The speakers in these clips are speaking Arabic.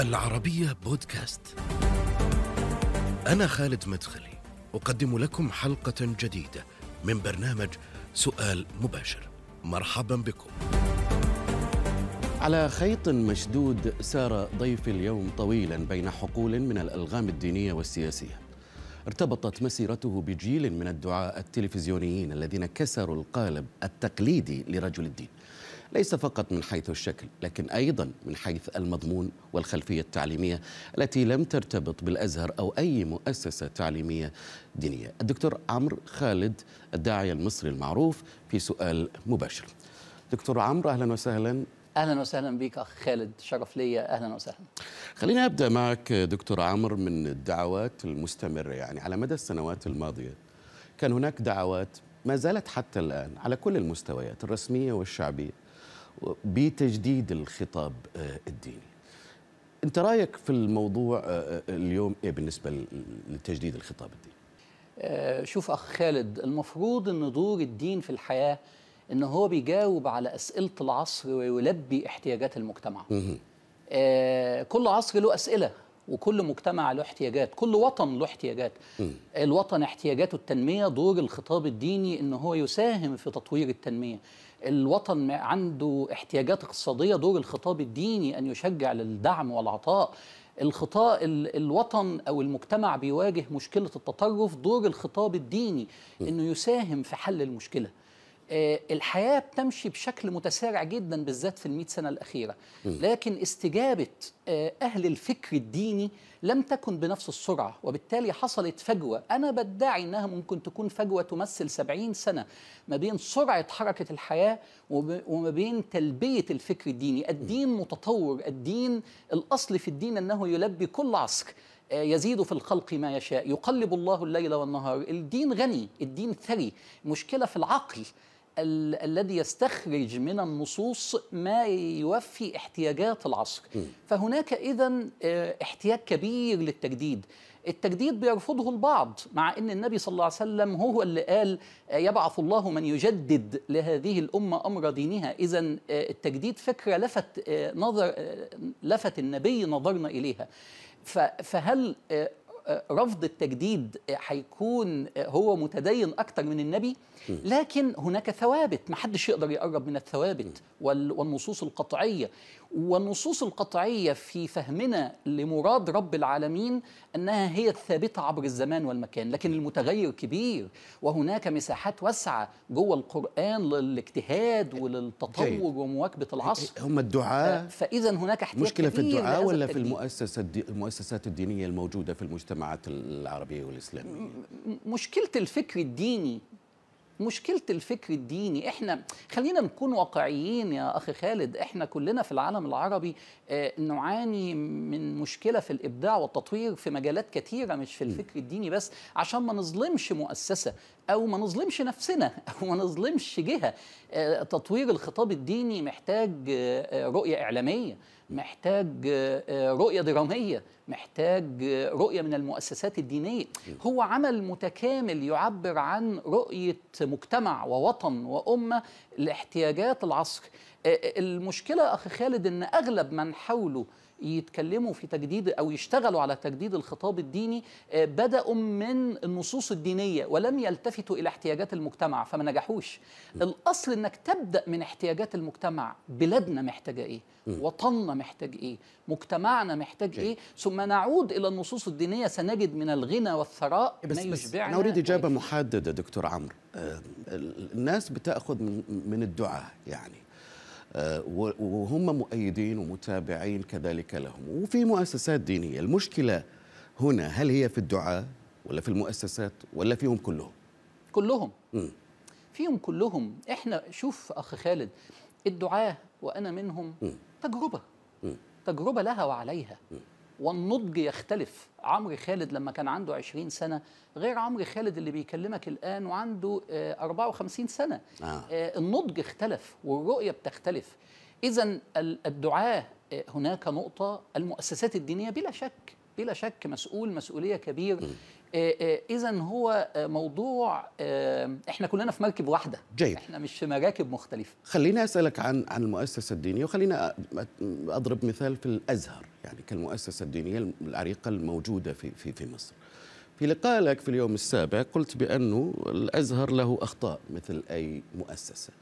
العربية بودكاست. أنا خالد مدخلي، أقدم لكم حلقة جديدة من برنامج سؤال مباشر. مرحبا بكم. على خيط مشدود سار ضيف اليوم طويلا بين حقول من الألغام الدينية والسياسية. ارتبطت مسيرته بجيل من الدعاة التلفزيونيين الذين كسروا القالب التقليدي لرجل الدين. ليس فقط من حيث الشكل لكن أيضا من حيث المضمون والخلفية التعليمية التي لم ترتبط بالأزهر أو أي مؤسسة تعليمية دينية. الدكتور عمرو خالد الداعية المصري المعروف في سؤال مباشر. دكتور عمرو أهلا وسهلا. أهلا وسهلا بك أخ خالد شرف ليا أهلا وسهلا. خليني أبدأ معك دكتور عمرو من الدعوات المستمرة. يعني على مدى السنوات الماضية كان هناك دعوات ما زالت حتى الآن على كل المستويات الرسمية والشعبية. بتجديد الخطاب الديني انت رأيك في الموضوع اليوم إيه بالنسبة لتجديد الخطاب الديني شوف أخ خالد المفروض إن دور الدين في الحياة إن هو بيجاوب على أسئلة العصر ويلبي احتياجات المجتمع. آه كل عصر له أسئلة. وكل مجتمع له احتياجات كل وطن له احتياجات. م. الوطن احتياجاته التنمية دور الخطاب الديني إن هو يساهم في تطوير التنمية. الوطن عنده احتياجات اقتصادية دور الخطاب الديني أن يشجع للدعم والعطاء. الخطاء الوطن أو المجتمع بيواجه مشكلة التطرف دور الخطاب الديني إنه يساهم في حل المشكلة. الحياة بتمشي بشكل متسارع جدا بالذات في المئة سنة الأخيرة. لكن استجابة أهل الفكر الديني لم تكن بنفس السرعة وبالتالي حصلت فجوة. أنا بدعي أنها ممكن تكون فجوة تمثل سبعين سنة ما بين سرعة حركة الحياة وما بين تلبية الفكر الديني. الدين متطور. الدين الأصل في الدين أنه يلبي كل عصر يزيد في الخلق ما يشاء. يقلب الله الليل والنهار. الدين غني. الدين ثري. مشكلة في العقل. ال الذي يستخرج من النصوص ما يوفي احتياجات العصر. م. فهناك اذا احتياج كبير للتجديد. التجديد بيرفضه البعض مع إن النبي صلى الله عليه وسلم هو اللي قال يبعث الله من يجدد لهذه الأمة أمر دينها. اذا التجديد فكرة لفت نظر لفت النبي نظرنا إليها. فهل رفض التجديد هيكون هو متدين أكتر من النبي لكن هناك ثوابت ما حدش يقدر يقرب من الثوابت والنصوص القطعية. والنصوص القطعية في فهمنا لمراد رب العالمين أنها هي الثابتة عبر الزمان والمكان لكن المتغير كبير وهناك مساحات واسعة جوه القرآن للاجتهاد وللتطور جيد. ومواكبة العصر. هم الدعاء فاذا هناك أحتياج مشكلة في الدعاء ولا في المؤسسة الدي... المؤسسات الدينية الموجودة في المجتمعات العربية والإسلامية؟ مشكلة الفكر الديني مشكلة الفكر الديني إحنا خلينا نكون واقعيين يا أخي خالد إحنا كلنا في العالم العربي آه نعاني من مشكلة في الإبداع والتطوير في مجالات كثيرة مش في الفكر الديني بس عشان ما نظلمش مؤسسة. أو ما نظلمش نفسنا أو ما نظلمش جهة. آه تطوير الخطاب الديني محتاج آه رؤية إعلامية محتاج رؤية درامية محتاج رؤية من المؤسسات الدينية. هو عمل متكامل يعبر عن رؤية مجتمع ووطن وأمة لاحتياجات العصر. المشكلة أخي خالد أن أغلب من حاولوا يتكلموا في تجديد أو يشتغلوا على تجديد الخطاب الديني بدأوا من النصوص الدينية ولم يلتفتوا إلى احتياجات المجتمع فما نجحوش. الأصل إنك تبدأ من احتياجات المجتمع بلادنا محتاجة إيه؟ وطننا محتاج إيه؟ مجتمعنا محتاج إيه؟ ثم نعود إلى النصوص الدينية سنجد من الغنى والثراء بس ما يشبعنا. أنا أريد إجابة محددة دكتور عمرو. الناس بتأخذ من الدعاء يعني. وهم مؤيدين ومتابعين كذلك لهم وفي مؤسسات دينية المشكلة هنا هل هي في الدعاء ولا في المؤسسات ولا فيهم كلهم كلهم م. فيهم كلهم إحنا شوف أخ خالد الدعاة وأنا منهم م. تجربة م. تجربة لها وعليها م. والنضج يختلف. عمرو خالد لما كان عنده 20 سنة غير عمرو خالد اللي بيكلمك الآن وعنده 54 سنة. آه. النضج اختلف والرؤية بتختلف. إذا الدعاة هناك نقطة. المؤسسات الدينية بلا شك بلا شك مسؤول مسؤولية كبير. اذا هو آه، موضوع آه، إحنا كلنا في مركب واحدة جيد. إحنا مش في مراكب مختلفة خليني أسألك عن عن المؤسسة الدينية وخلينا أضرب مثال في الأزهر يعني كالمؤسسة الدينية العريقة الموجودة في في في مصر. في لقاء لك في اليوم السابع قلت بانه الأزهر له أخطاء مثل أي مؤسسة.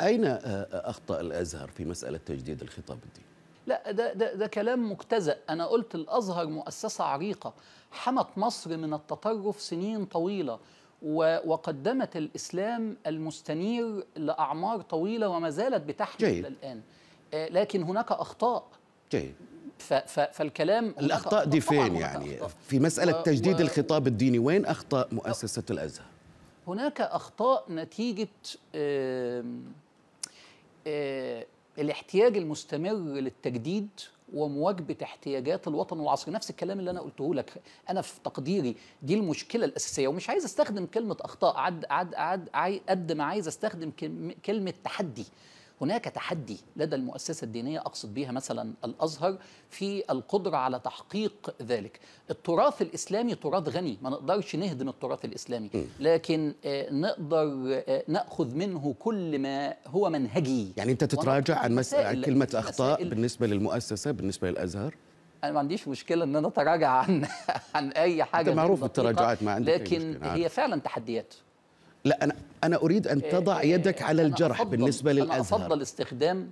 أين آه، اخطا الأزهر في مسألة تجديد الخطاب الديني؟ لا ده, ده, ده كلام مجتزأ. أنا قلت الأزهر مؤسسة عريقة. حمت مصر من التطرف سنين طويلة وقدمت الإسلام المستنير لأعمار طويلة وما زالت بتحمل جيد. الآن. آه، لكن هناك أخطاء. جيد. فالكلام الأخطاء دي فين يعني؟ أخطاء. في مسألة و تجديد و الخطاب الديني وين أخطاء مؤسسة الأزهر؟ هناك أخطاء نتيجة آه آه الاحتياج المستمر للتجديد ومواجبه احتياجات الوطن والعصر. نفس الكلام اللي أنا قلته لك. أنا في تقديري دي المشكلة الأساسية ومش عايز أستخدم كلمة أخطاء عد عد عد قد ما عايز أستخدم كلمة تحدي. هناك تحدي لدى المؤسسة الدينية أقصد بها مثلا الأزهر في القدرة على تحقيق ذلك. التراث الإسلامي تراث غني ما نقدرش نهدم التراث الإسلامي لكن آه، نقدر آه، نأخذ منه كل ما هو منهجي. يعني أنت تتراجع عن مسألة كلمة أخطاء بالنسبة للمؤسسة بالنسبة للأزهر؟ أنا ما عنديش مشكلة إن أنا أتراجع عن عن أي حاجة انت معروف بالتراجعات ما عندك لكن هي فعلا تحديات. لا أنا أنا أريد أن تضع إيه يدك على الجرح بالنسبة للأزهر. أنا أفضل استخدام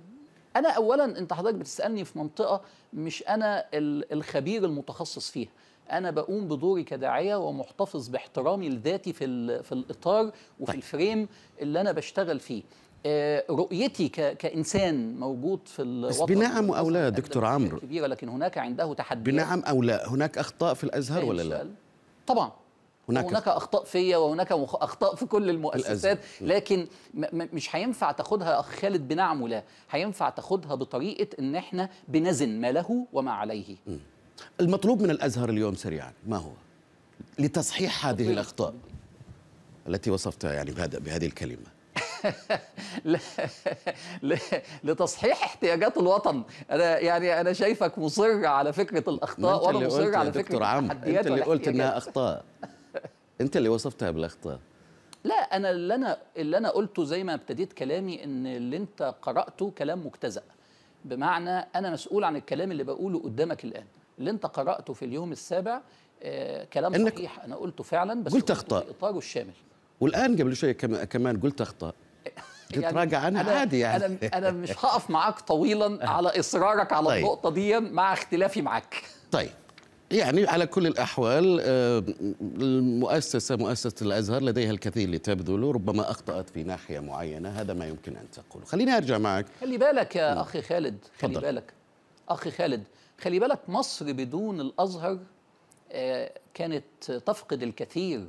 أنا اولا أنت حضرتك بتسألني في منطقة مش أنا الخبير المتخصص فيها. أنا بقوم بدوري كداعية ومحتفظ باحترامي لذاتي في في الإطار وفي طيب. الفريم اللي أنا بشتغل فيه. آه، رؤيتي كإنسان موجود في الوطن بس بنعم أو لا دكتور عمرو؟ كبيرة لكن هناك عنده تحديات. بنعم أو لا؟ هناك أخطاء في الأزهر ولا لا؟ طبعا. هناك, هناك أخطاء فيا وهناك أخطاء في كل المؤسسات لكن مش هينفع تاخدها أخ خالد بنعم ولا هينفع تاخدها بطريقة إن إحنا بنزن ما له وما عليه. المطلوب من الأزهر اليوم سريعا ما هو؟ لتصحيح هذه الأخطاء التي وصفتها يعني بهذا بهذه الكلمة. لتصحيح احتياجات الوطن. أنا يعني أنا شايفك مصر على فكرة الأخطاء وأنا مصر على فكرة التحديات أنت اللي قلت إنها أخطاء. أنت اللي وصفتها بالأخطاء. لا أنا اللي أنا اللي أنا قلته زي ما ابتديت كلامي إن اللي أنت قرأته كلام مجتزأ. بمعنى أنا مسؤول عن الكلام اللي بقوله قدامك الآن. اللي أنت قرأته في اليوم السابع آه كلام إنك صحيح. أنا قلته فعلا بس قلت أخطاء. في إطاره الشامل. والآن قبل شوية كمان قلت أخطاء. تتراجع يعني عنها عادي يعني. أنا أنا مش هقف معاك طويلا على إصرارك على طيب. النقطة دي مع اختلافي معاك. طيب. يعني على كل الأحوال آه، المؤسسة مؤسسة الأزهر لديها الكثير لتبذله ربما أخطأت في ناحية معينة هذا ما يمكن أن تقوله. خليني أرجع معك. خلي بالك يا أخي خالد خلي فضل. بالك. أخي خالد خلي بالك مصر بدون الأزهر آه، كانت تفقد الكثير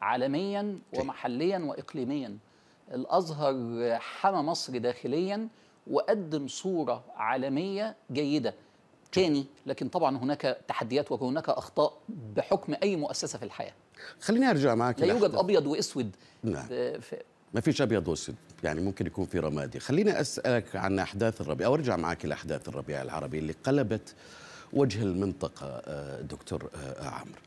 عالميا ومحليا وإقليميا. الأزهر حمى مصر داخليا وقدم صورة عالمية جيدة. تاني لكن طبعا هناك تحديات وهناك أخطاء بحكم أي مؤسسة في الحياة. خليني أرجع معك لا يوجد أبيض وأسود. نعم. في ما فيش أبيض وأسود يعني ممكن يكون في رمادي. خليني أسألك عن أحداث الربيع أو أرجع معك لاحداث الربيع العربي اللي قلبت وجه المنطقة آه، دكتور آه، عمرو.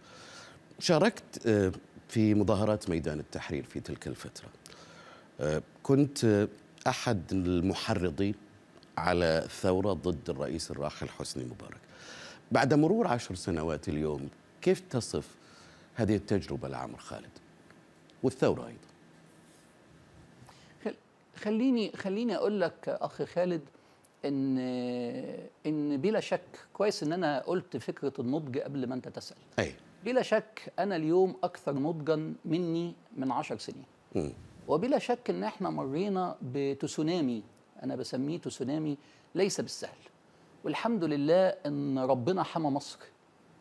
شاركت آه، في مظاهرات ميدان التحرير في تلك الفترة. كنت أحد المحرضين على ثورة ضد الرئيس الراحل حسني مبارك. بعد مرور عشر سنوات اليوم كيف تصف هذه التجربة لعمر خالد؟ والثورة أيضا. خليني خليني أقول لك أخي خالد إن إن بلا شك كويس إن أنا قلت فكرة النضج قبل ما أنت تسأل. أي. بلا شك أنا اليوم أكثر نضجا مني من عشر سنين. م. وبلا شك إن إحنا مرينا بتسونامي أنا بسميه تسونامي ليس بالسهل. والحمد لله إن ربنا حمى مصر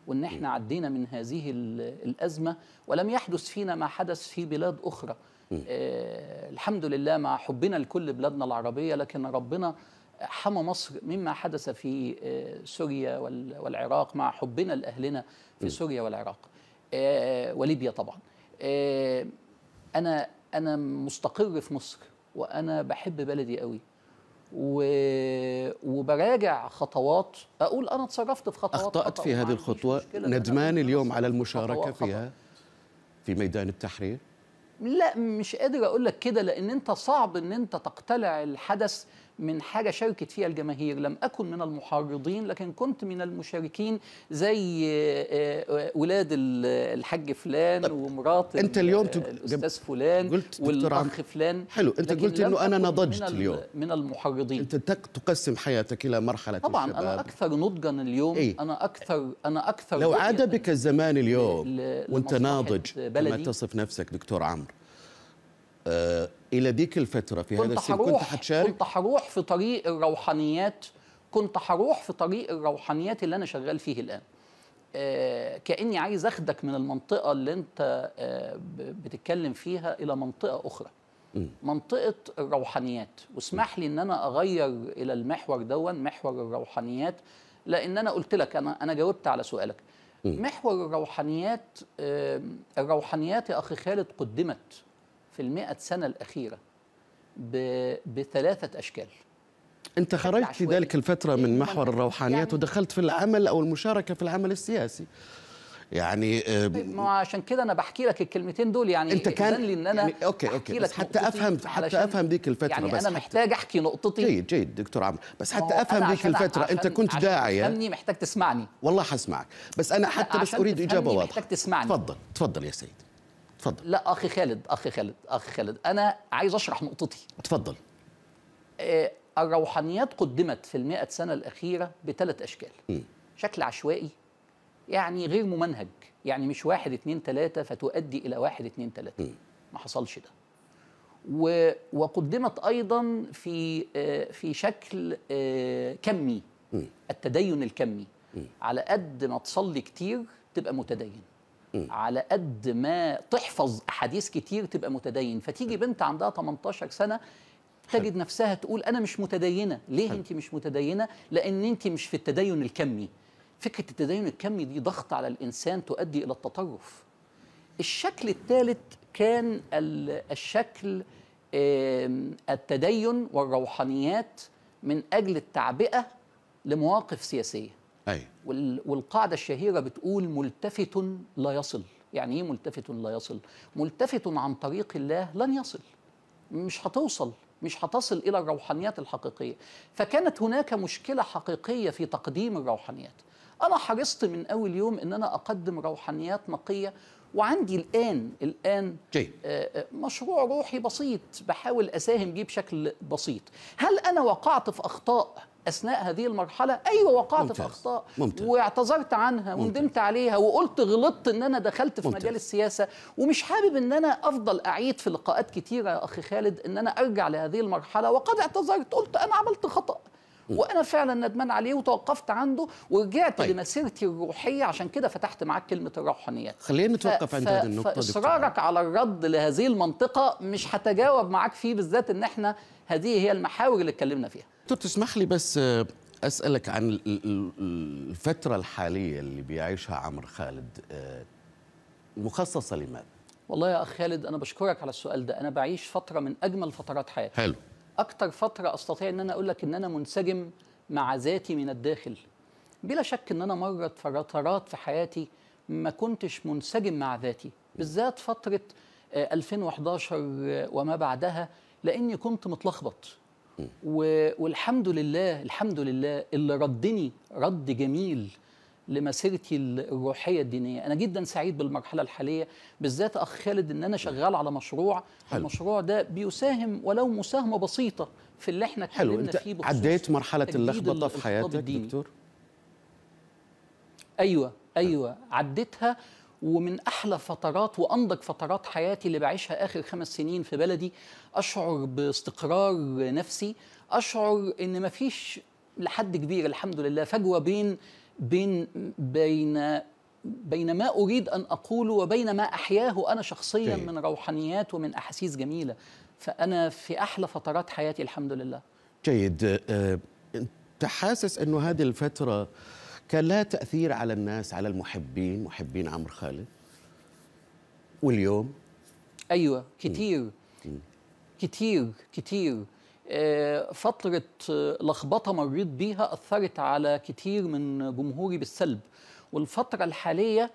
وإن إحنا عدينا من هذه الأزمة ولم يحدث فينا ما حدث في بلاد أخرى. آه الحمد لله مع حبنا لكل بلادنا العربية لكن ربنا حمى مصر مما حدث في آه سوريا والعراق مع حبنا لأهلنا في سوريا والعراق. آه وليبيا طبعا. آه أنا أنا مستقر في مصر وأنا بحب بلدي قوي و... وبراجع خطوات. أقول أنا اتصرفت في خطوات أخطأت خطأ في هذه الخطوة. ندمان اليوم على المشاركة. فيها في ميدان التحرير؟ لا مش قادر أقول لك كده لأن أنت صعب إن أنت تقتلع الحدث من حاجة شاركت فيها الجماهير لم أكن من المحرضين لكن كنت من المشاركين زي آه، آه، ولاد ال- الحاج فلان ومرات ال- اليوم تق- الأستاذ فلان قلت والأخ فلان حلو، لكن قلت أنا أكن نضجت من ال- اليوم. من المحرضين أنت تقسم حياتك إلى مرحلة طبعا الشباب أنا أكثر نضجا اليوم إيه؟ أنا أكثر أنا أكثر لو عاد بك الزمان اليوم وأنت ناضج بلدي. تصف نفسك دكتور عمرو آه إلى ذيك الفترة في هذا السن كنت حتشارك؟ كنت هروح في طريق الروحانيات كنت هروح في طريق الروحانيات اللي أنا شغال فيه الآن. آه كأني عايز أخدك من المنطقة اللي أنت آه بتتكلم فيها إلى منطقة أخرى. منطقة الروحانيات. واسمح لي إن أنا أغير إلى المحور دون محور الروحانيات لأن أنا قلت لك أنا أنا جاوبت على سؤالك. محور الروحانيات آه الروحانيات يا أخي خالد قدمت. في المئة سنة الأخيرة بثلاثة أشكال. أنت خرجت في. ذلك الفترة من إيه، محور ما- الروحانيات يعني- ودخلت في العمل أو المشاركة في العمل السياسي. يعني آه ما هو عشان كده أنا بحكي لك الكلمتين دول يعني أنت كان لي إن أنا يعني okay okay بس حتى أفهم حتى أفهم ذيك الفترة يعني بس أنا حتى محتاج أحكي نقطتي. جيد جيد دكتور عمرو بس ما حتى أفهم ذيك عشان- الفترة. أنت عشان- كنت عشان داعية. تفهمني محتاج تسمعني. والله حسمعك. بس أنا حتى بس عشان أريد إجابة محتاج واضحة. تسمعني. تفضل تفضل يا سيد. تفضل لا أخي خالد أخي خالد أخي خالد أنا عايز أشرح نقطتي. تفضل آه، الروحانيات قدمت في المئة سنة الأخيرة بثلاث أشكال. شكل عشوائي يعني غير ممنهج يعني مش واحد اتنين تلاتة فتؤدي إلى واحد اتنين تلاتة. ما حصلش ده. و- وقدمت أيضا في آه، في شكل آه، كمي. التدين الكمي. على قد ما تصلي كتير تبقى متدين. على قد ما تحفظ أحاديث كتير تبقى متدين. فتيجي بنت عندها 18 سنة تجد نفسها تقول أنا مش متدينة. ليه انت مش متدينة؟ لأن انت مش في التدين الكمي. فكرة التدين الكمي دي ضغط على الإنسان تؤدي إلى التطرف. الشكل الثالث كان ال- الشكل التدين والروحانيات من أجل التعبئة لمواقف سياسية. وال- والقاعدة الشهيرة بتقول ملتفت لا يصل. يعني إيه ملتفت لا يصل؟ ملتفت عن طريق الله لن يصل. مش هتوصل مش هتصل إلى الروحانيات الحقيقية. فكانت هناك مشكلة حقيقية في تقديم الروحانيات. أنا حرصت من أول يوم أن أنا أقدم روحانيات نقية وعندي الآن الآن جيد. آه، آه، مشروع روحي بسيط. بحاول أساهم بيه بشكل بسيط. هل أنا وقعت في أخطاء؟ أثناء هذه المرحلة. أيوه وقعت ممتاز. في أخطاء ممتاز. واعتذرت عنها وندمت عليها وقلت غلطت إن أنا دخلت في ممتاز. مجال السياسة. ومش حابب إن أنا أفضل أعيد في لقاءات كتيرة يا أخي خالد إن أنا أرجع لهذه المرحلة. وقد اعتذرت قلت أنا عملت خطأ. وأنا فعلا ندمان عليه وتوقفت عنده ورجعت طيب. لمسيرتي الروحية. عشان كده فتحت معاك كلمة الروحانيات. خلينا ف- نتوقف عند ف- هذه النقطة دكتور. فاصرارك على الرد لهذه المنطقة مش هتجاوب معاك فيه بالذات إن إحنا هذه هي المحاور اللي اتكلمنا فيها. دكتور تسمح لي بس آه، أسألك عن ال- ال- الفترة الحالية اللي بيعيشها عمرو خالد آه، مخصصة لماذا؟ والله يا أخ خالد أنا بشكرك على السؤال ده. أنا بعيش فترة من أجمل فترات حياتي. حلو. أكتر فترة أستطيع إن أنا أقول لك إن أنا منسجم مع ذاتي من الداخل. بلا شك إن أنا مرت فترات في حياتي ما كنتش منسجم مع ذاتي. بالذات فترة آه، 2011 وما بعدها لأني كنت متلخبط. والحمد لله الحمد لله اللي ردني رد جميل لمسيرتي الروحية الدينية. أنا جدا سعيد بالمرحلة الحالية بالذات أخ خالد إن أنا شغال على مشروع. حلو. المشروع ده بيساهم ولو مساهمة بسيطة في اللي إحنا اتكلمنا فيه بخصوص عديت مرحلة اللخبطة في حياتك الديني. دكتور؟ أيوه أيوه. عديتها ومن أحلى فترات وأنضج فترات حياتي اللي بعيشها آخر خمس سنين في بلدي أشعر باستقرار نفسي أشعر إن مفيش لحد كبير الحمد لله فجوة بين بين بين بين ما أريد أن أقوله وبين ما أحياه أنا شخصيا. من روحانيات ومن أحاسيس جميلة. فأنا في أحلى فترات حياتي الحمد لله. جيد. آه، أنت حاسس إنه هذه الفترة كان لها تأثير على الناس على المحبين محبين عمرو خالد. واليوم؟ أيوه كتير. كتير كتير. آه، فترة آه، لخبطة مريت بيها أثرت على كتير من جمهوري بالسلب. والفترة الحالية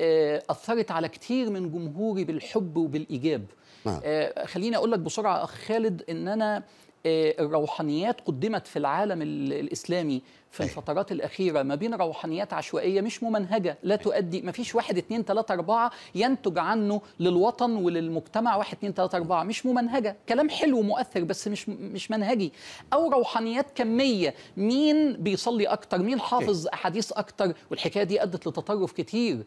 آه، أثرت على كتير من جمهوري بالحب وبالإيجاب. نعم. آه، خليني أقول لك بسرعة أخ خالد إن أنا الروحانيات قدمت في العالم ال- الإسلامي في أيوة. الفترات الأخيرة ما بين روحانيات عشوائية مش ممنهجة لا تؤدي ما فيش واحد اتنين تلاتة أربعة ينتج عنه للوطن وللمجتمع واحد اتنين تلاتة أربعة مش ممنهجة. كلام حلو ومؤثر بس مش مش منهجي. أو روحانيات كمية. مين بيصلي أكتر؟ مين حافظ أحاديث أكتر؟ والحكاية دي أدت لتطرف كتير.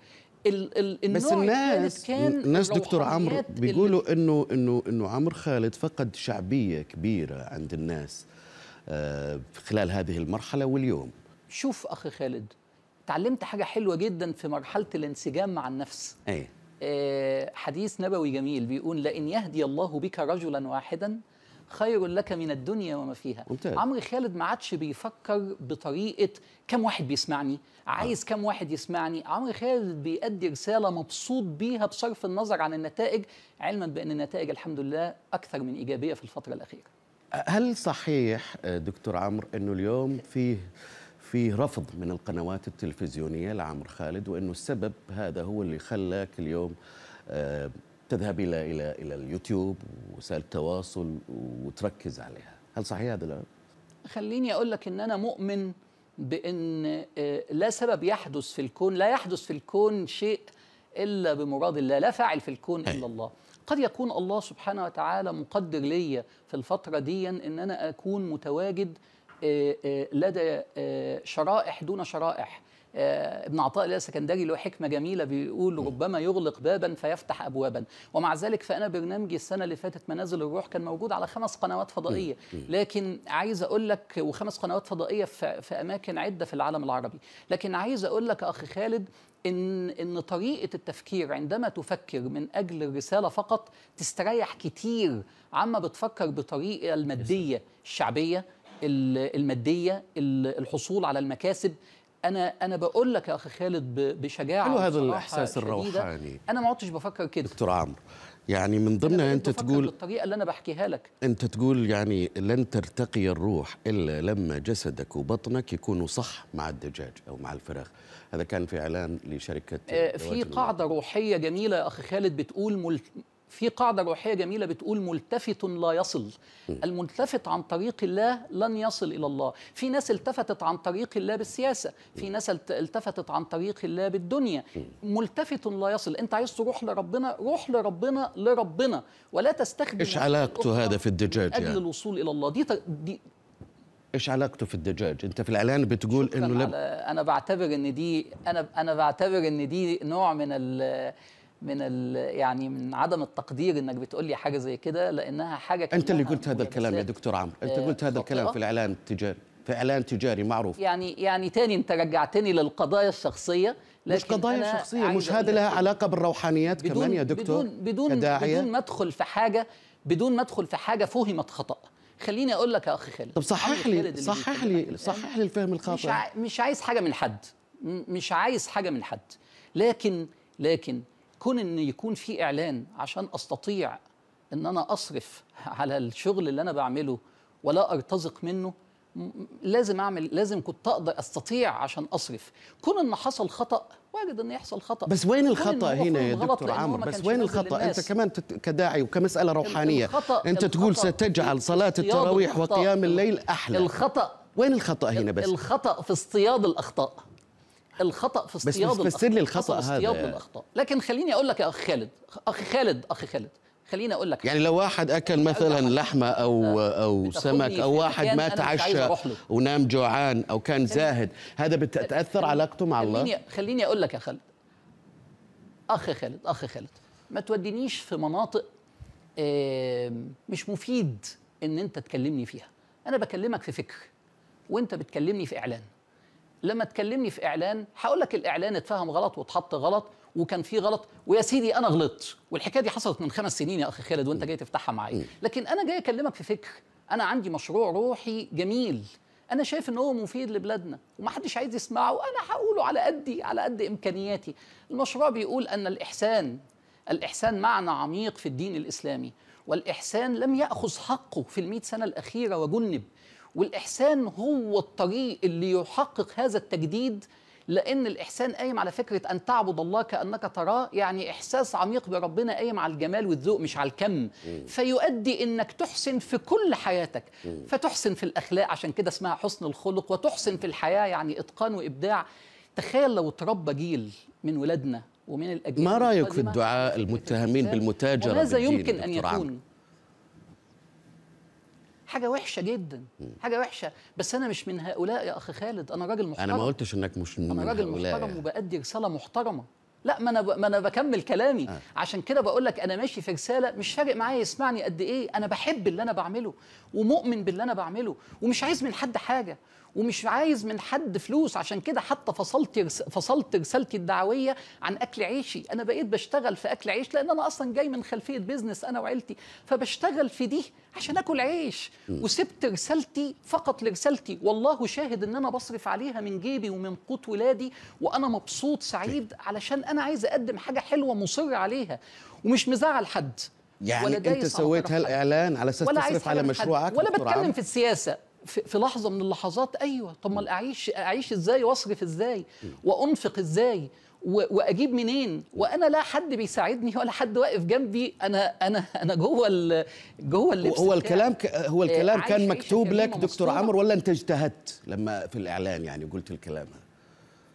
ال ال بس النوع الناس الثالث كان الناس دكتور عمرو بيقولوا انه انه إنه عمرو خالد فقد شعبية كبيرة عند الناس آه، خلال هذه المرحلة واليوم. شوف أخي خالد تعلمت حاجة حلوة جدا في مرحلة الانسجام مع النفس. أي. آه، حديث نبوي جميل بيقول لئن يهدي الله بك رجلا واحدا خير لك من الدنيا وما فيها. ممتاز. عمرو خالد ما عادش بيفكر بطريقة كم واحد بيسمعني عايز كم واحد يسمعني. عمرو خالد بيأدي رسالة مبسوط بيها بصرف النظر عن النتائج علما بأن النتائج الحمد لله أكثر من إيجابية في الفترة الأخيرة. هل صحيح آه، دكتور عمرو أنه اليوم فيه في رفض من القنوات التلفزيونية لعمرو خالد وأنه السبب هذا هو اللي خلاك اليوم آه، تذهب إلى إلى إلى اليوتيوب ووسائل التواصل وتركز عليها. هل صحيح هذا الأمر؟ خليني أقول لك إن أنا مؤمن بإن آه، لا سبب يحدث في الكون لا يحدث في الكون شيء إلا بمراد الله لا فاعل في الكون إلا الله. قد يكون الله سبحانه وتعالى مقدر ليا في الفترة دي إن أنا أكون متواجد آه، آه، لدى شرائح دون شرائح. ابن عطاء الله السكندري له حكمة جميلة بيقول ربما يغلق بابا فيفتح ابوابا. ومع ذلك فأنا برنامجي السنة اللي فاتت منازل الروح كان موجود على خمس قنوات فضائية. لكن عايز أقول لك وخمس قنوات فضائية في, في أماكن عدة في العالم العربي. لكن عايز أقول لك أخي خالد ان إن طريقة التفكير عندما تفكر من أجل الرسالة فقط تستريح كتير عما بتفكر بطريقة المادية الشعبية ال- المادية ال- الحصول على المكاسب أنا أنا بقول لك يا أخي خالد بشجاعة حلو هذا شديدة، الروحاني. أنا ما عدتش بفكر كده. دكتور عمرو يعني من ضمنها أنت تقول بالطريقة اللي أنا بحكيها لك. أنت تقول يعني لن ترتقي الروح إلا لما جسدك وبطنك يكونوا صح مع الدجاج أو مع الفراخ. هذا كان في إعلان لشركة آه، في قاعدة روحية جميلة يا أخي خالد بتقول مل... في قاعدة روحية جميلة بتقول ملتفت لا يصل. الملتفت عن طريق الله لن يصل إلى الله. في ناس التفتت عن طريق الله بالسياسة. في ناس الت- التفتت عن طريق الله بالدنيا. ملتفت لا يصل. أنت عايز تروح لربنا روح لربنا لربنا. ولا تستخدم إيش علاقته هذا في الدجاج أجل يعني؟ الوصول إلى الله. دي دي إيش علاقته في الدجاج؟ أنت في الإعلان بتقول إنه على أنا بعتبر إن دي أنا أنا بعتبر إن دي نوع من ال من ال يعني من عدم التقدير إنك بتقول لي حاجة زي كده لأنها حاجة أنت اللي كلها قلت هذا الكلام يا. دكتور عمرو أنت آه، قلت هذا الكلام. في الاعلان التجاري في إعلان تجاري معروف يعني يعني تاني أنت رجعتني للقضايا الشخصية مش قضايا شخصية مش هذا لها. علاقة بالروحانيات كمان يا دكتور بدون بدون كداعية؟ بدون ما ادخل في حاجة بدون ما ادخل في حاجة فهمت خطأ خليني أقول لك يا أخي خالد طب صحح لي صحح لي صحح لي الفهم مش الخاطئ ع... مش عايز حاجة من حد مش عايز حاجة من حد لكن لكن كون إن يكون في إعلان عشان أستطيع إن أنا أصرف على الشغل اللي أنا بعمله ولا أرتزق منه لازم أعمل لازم كنت أقدر أستطيع عشان أصرف. كون إن حصل خطأ وارد إن يحصل خطأ. بس وين الخطأ هنا يا دكتور ما بس وين الخطأ؟ أنت. كمان تت- كداعي وكمسألة روحانية. الخطأ- أنت تقول الخطأ ستجعل في صلاة التراويح. وقيام الليل أحلى. الخطأ. وين الخطأ هنا بس؟ الخطأ في اصطياد الأخطاء. الخطأ في اصطياد بس فسر لي الخطأ في هذا اصطياد يعني. الاخطاء لكن خليني أقول لك يا أخي خالد أخي خالد أخي خالد خليني أقول لك يعني لو واحد أكل مثلا لحمة أو أو سمك أو واحد ما تعشى. ونام جوعان أو كان زاهد هذا بتأثر علاقته مع الله؟ خليني خليني أقول لك يا خالد. أخي خالد أخي خالد ما تودينيش في مناطق مش مفيد إن أنت تكلمني فيها. أنا بكلمك في فكر وأنت بتكلمني في إعلان. لما تكلمني في إعلان هقول لك الإعلان اتفهم غلط واتحط غلط وكان فيه غلط ويا سيدي أنا غلطت. والحكاية دي حصلت من خمس سنين يا أخي خالد وأنت جاي تفتحها معايا. لكن أنا جاي أكلمك في فكر. أنا عندي مشروع روحي جميل. أنا شايف إن هو مفيد لبلادنا ومحدش عايز يسمعه. أنا هقوله على قدي على قد إمكانياتي. المشروع بيقول أن الإحسان الإحسان معنى عميق في الدين الإسلامي. والإحسان لم يأخذ حقه في المئة سنة الأخيرة وجنب. والإحسان هو الطريق اللي يحقق هذا التجديد لأن الإحسان قايم على فكرة أن تعبد الله كأنك تراه يعني إحساس عميق بربنا قايم على الجمال والذوق مش على الكم. فيؤدي أنك تحسن في كل حياتك. فتحسن في الأخلاق عشان كده اسمها حسن الخلق وتحسن في الحياة يعني إتقان وإبداع. تخيل لو اتربى جيل من ولادنا ومن الأجيال ما رأيك في الدعاء المتهمين الإنسان بالمتاجرة وماذا يمكن أن؟ يكون؟ حاجة وحشة جدا حاجة وحشة. بس أنا مش من هؤلاء يا أخي خالد أنا راجل محترم. أنا ما قلتش إنك مش من أنا راجل محترم يعني. وبأدي رسالة محترمة. لا ما أنا ب... ما أنا بكمل كلامي. آه. عشان كده بقول لك أنا ماشي في رسالة مش فارق معايا يسمعني قد إيه. أنا بحب اللي أنا بعمله ومؤمن باللي أنا بعمله ومش عايز من حد حاجة. ومش عايز من حد فلوس. عشان كده حتى فصلت. فصلت رسالتي الدعوية عن أكل عيشي. أنا بقيت بشتغل في أكل عيش لأن أنا أصلا جاي من خلفية بيزنس أنا وعيلتي. فبشتغل في دي عشان آكل عيش. وسبت رسالتي فقط لرسالتي. والله شاهد إن أنا بصرف عليها من جيبي ومن قوت ولادي وأنا مبسوط سعيد علشان أنا عايز أقدم حاجة حلوة مصر عليها. ومش مزعل حد. يعني ولا أنت سويت. هالإعلان على أساس تصرف على. مشروعك ولا بتكلم؟ في السياسة. في, لحظة من اللحظات أيوه. طب ما اعيش أعيش إزاي؟ وأصرف إزاي؟ وأنفق إزاي؟ وأجيب منين؟ وأنا لا حد بيساعدني ولا حد واقف جنبي. أنا أنا أنا جوه جوه اللبس هو. الكلام ك... هو الكلام عايش كان مكتوب لك دكتور. عمرو ولا أنت اجتهدت لما في الإعلان يعني قلت الكلام؟ هذا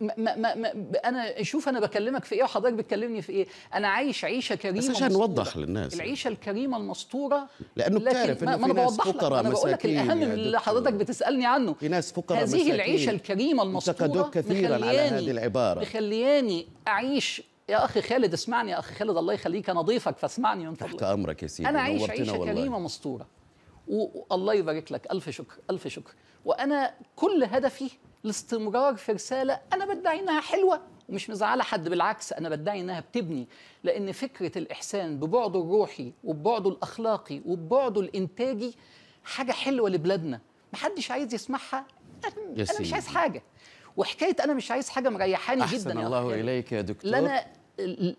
ما ما ما أنا شوف أنا بكلمك في إيه وحضرتك بتكلمني في إيه. أنا عايش عيشة كريمة بس عشان. نوضح للناس. العيشة الكريمة المستورة. لأنه لكن بتعرف ما في ناس فقراء أنا بقول لك مساكين الأهم من اللي. حضرتك بتسألني عنه. في ناس فقراء هذه العيشة الكريمة انتقدوك كثيراً على هذه العبارة. مخلياني أعيش. يا أخي خالد اسمعني يا أخي خالد الله يخليك. أنا ضيفك فاسمعني من تحت فضلك أمرك يا سيدي أنا عايش عيشة والله. كريمة مستورة. و- والله يبارك لك. ألف شكر ألف شكر. وأنا كل هدفي الاستمرار في رسالة أنا بدعي انها حلوة ومش مزعلة حد بالعكس أنا بدعي انها بتبني لأن فكرة الإحسان ببعده الروحي وببعده الأخلاقي وببعده الإنتاجي حاجة حلوة لبلادنا محدش عايز يسمعها أنا يا أنا مش. عايز حاجة وحكاية أنا مش عايز حاجة مريحاني جدا يا الله أخي. إليك يا دكتور لا أنا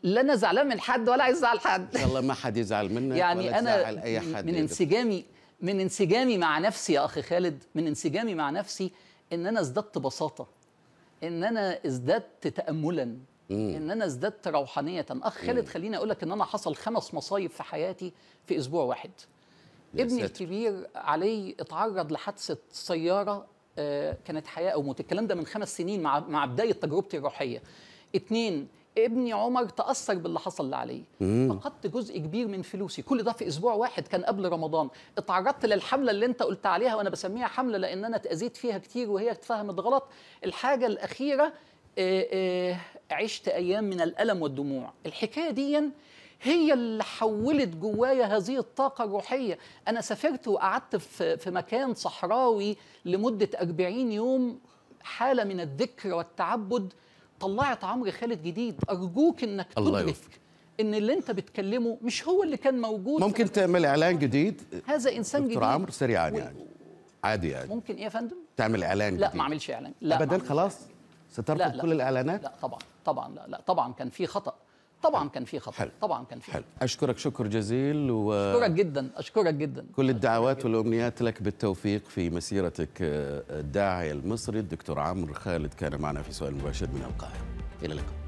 لا أنا زعلان من حد ولا عايز ازعل حد إن شاء الله ما حد يزعل منك ولا يعني أنا تزعل أي حد من يا. انسجامي من انسجامي مع نفسي يا أخي خالد من انسجامي مع نفسي إن أنا ازددت بساطة إن أنا ازددت تاملا إن أنا ازددت روحانية. أخ خالد خليني أقول لك إن أنا حصل خمس مصايب في حياتي في أسبوع واحد. ابني. الكبير علي اتعرض لحادثة سيارة آه، كانت حياة أو موت. الكلام ده من خمس سنين مع مع بداية تجربتي الروحية. اتنين ابني عمر تأثر باللي حصل لعلي فقدت جزء كبير من فلوسي. كل ده في أسبوع واحد كان قبل رمضان. اتعرضت للحملة اللي انت قلت عليها وأنا بسميها حملة لأن أنا اتاذيت فيها كتير وهي اتفهمت غلط. الحاجة الأخيرة آه، آه، عشت أيام من الألم والدموع. الحكاية دي هي اللي حولت جوايا هذه الطاقة الروحية. أنا سافرت وقعدت في, في مكان صحراوي لمدة 40 يوم حالة من الذكر والتعبد. طلعت عمرو خالد جديد أرجوك إنك تدرك. إن اللي أنت بتكلمه مش هو اللي كان موجود في ممكن تعمل إعلان جديد؟ هذا إنسان جديد. دكتور عمرو سريعا و- يعني. عادي يعني. ممكن إيه يا فندم؟ تعمل إعلان لا جديد. ما أعملش إعلان. لا ابدا خلاص؟ لا سترفض كل الإعلانات؟ لا طبعا طبعا لا لا. طبعا كان في خطأ. طبعا كان في حلو. طبعا كان في حلو. أشكرك شكر جزيل و أشكرك جدا أشكرك جدا. كل الدعوات والأمنيات لك بالتوفيق في مسيرتك آه، الداعية المصري الدكتور عمرو خالد كان معنا في سؤال مباشر من القاهرة. إلى اللقاء.